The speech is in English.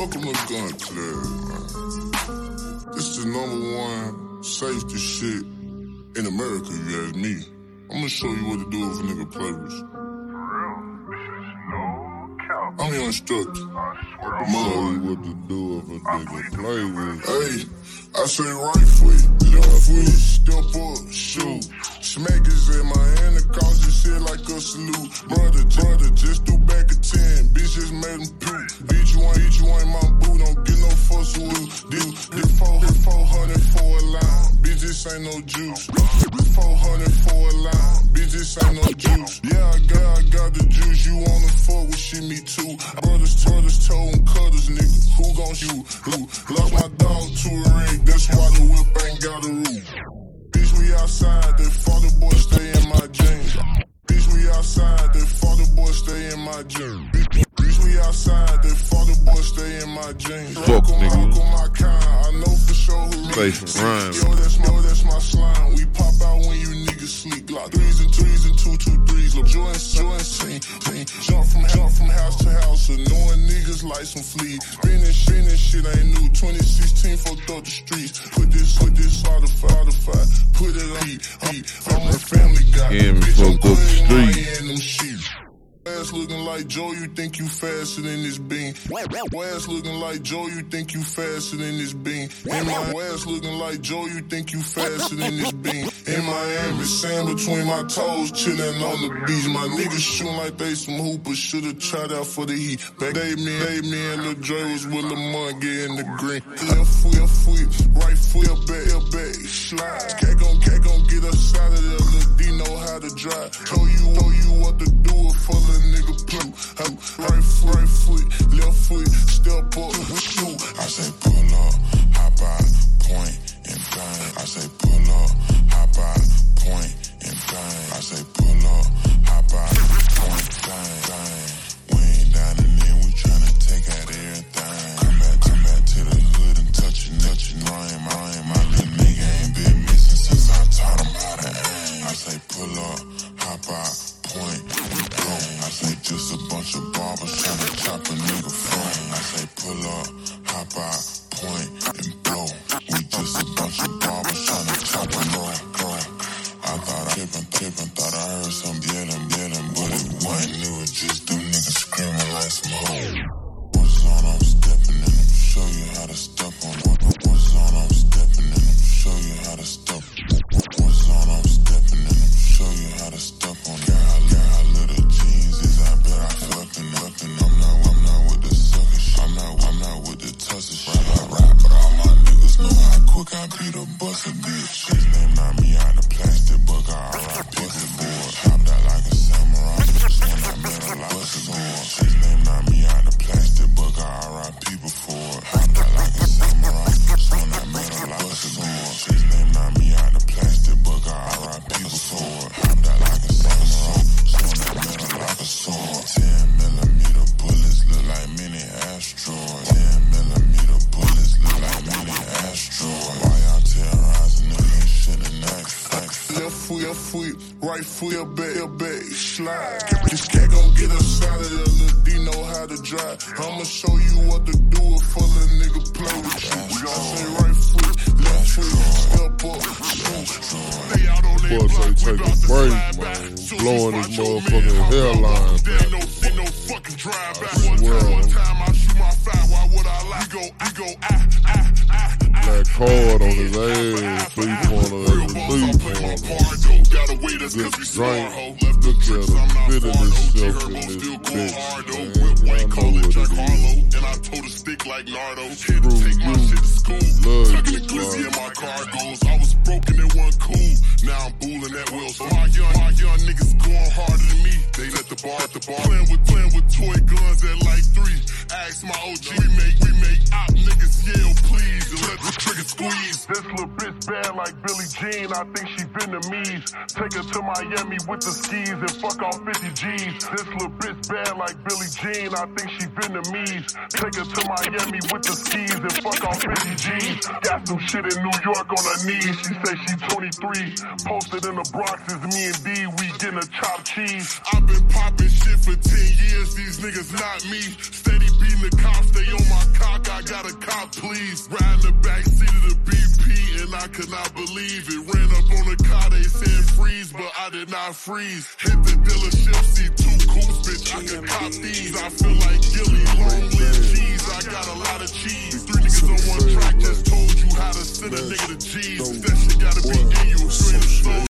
Welcome to Gun Club, man. This is the number one safety shit in America, if you ask me. I'm gonna show you what to do if a nigga play with you. I'm your instructor. I'ma show you what to do if a nigga play with. Hey, I say right foot, left foot, step up, shoot. This, this 400 for a line. Bitch, this ain't no juice. This 400 for a line. Bitch, this ain't no juice. Yeah, I got, I got the juice. You wanna fuck with shit, me too. Brothers, brothers, toe and cutters, nigga. Who gon' shoot? Who? Lost my dog to a rig. That's why the whip ain't got a roof. Bitch, we outside. That father boy stay in my jeans. Bitch, we outside. That father boy stay in my jeans. Sure who Face reads. rhyme. Yo, that's my, that's my slime. We pop out when you niggas sleep. Glock threes and threes and two two threes. Look, join, join, scene, scene. Jump from jump from house to house, annoying niggas like some. Spinning, spinning shit ain't new. 2016 fucked up the streets. Put this, put this certified, certified. Put it on heat, heat. I'm a family guy. Yeah, Bitch, I'm fucked up the my streets. hand them sheets. Ass looking like Joe, you think you faster than this bean. Ass looking like Joe, you think you faster than this bean. In my ass looking like Joe, you think you faster than this bean. In Miami, sand between my toes, chilling on the beach. My niggas shooting like they some hoopers, should've tried out for the heat. Back day, me, they, me and Lil Dre was with Lamont getting the green. Left foot, left foot, right foot, up back, up back, slide. Cat gon' cat gon' get us out of there, Lil D know how to drive. Told you, told you what to just a bunch of barbers tryna chop a nigga frame. I say pull up, hop out, point, and blow. We just a bunch of barbers tryna chop a no go. I thought I tippin', tippin', thought I heard some yelling, yelling, but it wasn't. It was just them niggas screaming like some hoes. What's on? I'm stepping in show you how to step foot, your back, your back, slide. This cat gon' get us out of there, D know how to drive. I'ma show you what to do if a little nigga play with you. We gon' say right foot, left foot, step up, shoot. Lay out on Boy, say take a break, man. Blowing his motherfucking hairline ain't no, ain't no fucking drive back. I One time, one time I shoot my fire. Why would I lie? We go, we go, ah, ah, ah, ah. Black card on his ass, three pointer Real every balls, I three pointer. Part, though. Gotta wait us Good cause we smart, ho. Left the at tricks, I'm not far. G-Herbo in this still going hard, though. Whip white collar, Jack. Harlow. And I told her stick like Nardo. To take my shit to school. Tucking the glizzy in my car goes. I was broken, it wasn't cool. Now I'm booling that will. So my young, my young niggas going harder than me. They let the bar at the bar. Playing with, playing with toy guns at like three. Ask my OG. 15, I think she Vietnamese. Take her to Miami with the skis and fuck off 50 G's. This little bitch like Billie Jean. I think she Vietnamese. Take her to Miami with the skis and fuck off 50 G's. Got some shit in New York on her knees. She say she 23. Posted in the Bronx is me and D. We getting a chopped cheese. I've been popping shit for 10 years. These niggas not me. Steady beating the cops, they on my cock. I got a cop, please. Riding the back seat of the BP, and I could not believe it. Ran up on the car, they said freeze, but I did not freeze. Hit the dealership, see. I could cop these, I feel like Gilly. Long live cheese, I got a lot of cheese. Three niggas on one track just told you how to send a nigga to G's. That shit gotta be in you.